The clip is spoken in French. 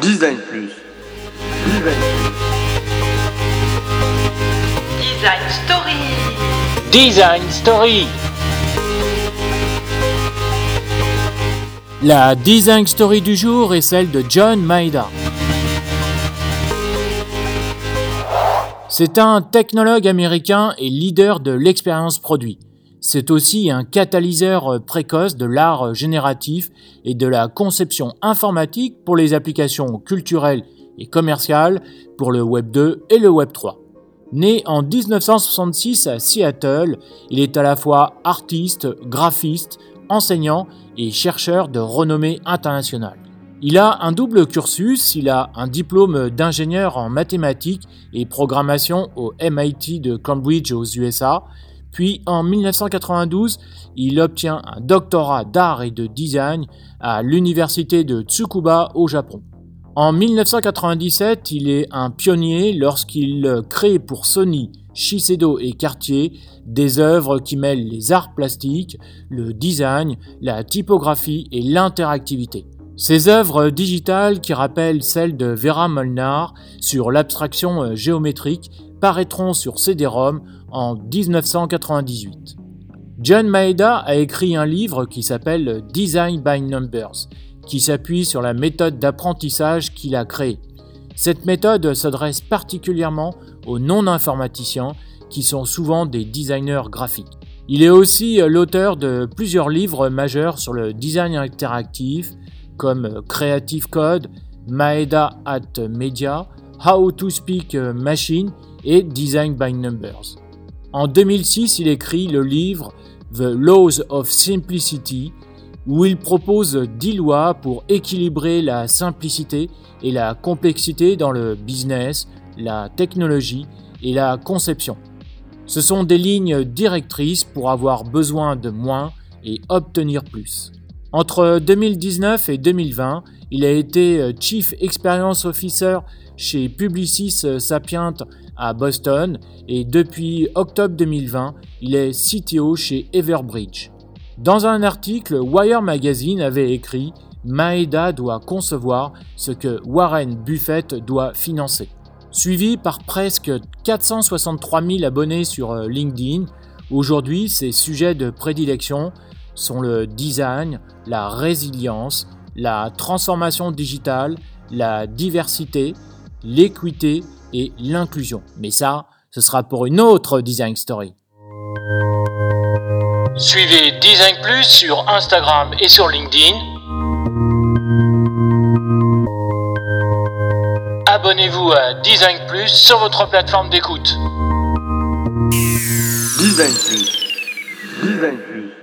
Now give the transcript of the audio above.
Design Plus. Design Design Story. Design Story. La Design Story du jour est celle de John Maeda. C'est un technologue américain et leader de l'expérience produit. C'est aussi un catalyseur précoce de l'art génératif et de la conception informatique pour les applications culturelles et commerciales pour le Web 2 et le Web 3. Né en 1966 à Seattle, il est à la fois artiste, graphiste, enseignant et chercheur de renommée internationale. Il a un double cursus, il a un diplôme d'ingénieur en mathématiques et programmation au MIT de Cambridge aux USA, puis en 1992, il obtient un doctorat d'art et de design à l'université de Tsukuba au Japon. En 1997, il est un pionnier lorsqu'il crée pour Sony, Shiseido et Cartier des œuvres qui mêlent les arts plastiques, le design, la typographie et l'interactivité. Ces œuvres digitales qui rappellent celles de Vera Molnar sur l'abstraction euh, géométrique paraîtront sur CD-ROM en 1998. John Maeda a écrit un livre qui s'appelle Design by Numbers, qui s'appuie sur la méthode d'apprentissage qu'il a créée. Cette méthode s'adresse particulièrement aux non-informaticiens qui sont souvent des designers graphiques. Il est aussi l'auteur de plusieurs livres majeurs sur le design interactif, comme Creative Code, Maeda at Media, How to Speak Machine et Design by Numbers. En 2006, il écrit le livre The Laws of Simplicity, où il propose 10 lois pour équilibrer la simplicité et la complexité dans le business, la technologie et la conception. Ce sont des lignes directrices pour avoir besoin de moins et obtenir plus. Entre 2019 et 2020, il a été euh, Chief Experience Officer chez Publicis euh, Sapient à Boston et depuis octobre 2020, il est CTO chez Everbridge. Dans un article, Wire Magazine avait écrit Maeda doit concevoir ce que Warren Buffett doit financer. Suivi par presque 463 000 abonnés sur euh, LinkedIn, aujourd'hui ses sujets de prédilection sont le design, la résilience, la transformation digitale, la diversité, l'équité et l'inclusion. Mais ça, ce sera pour une autre Design Story. Suivez Design Plus sur Instagram et sur LinkedIn. Abonnez-vous à Design Plus sur votre plateforme d'écoute. Design Plus. Design Plus.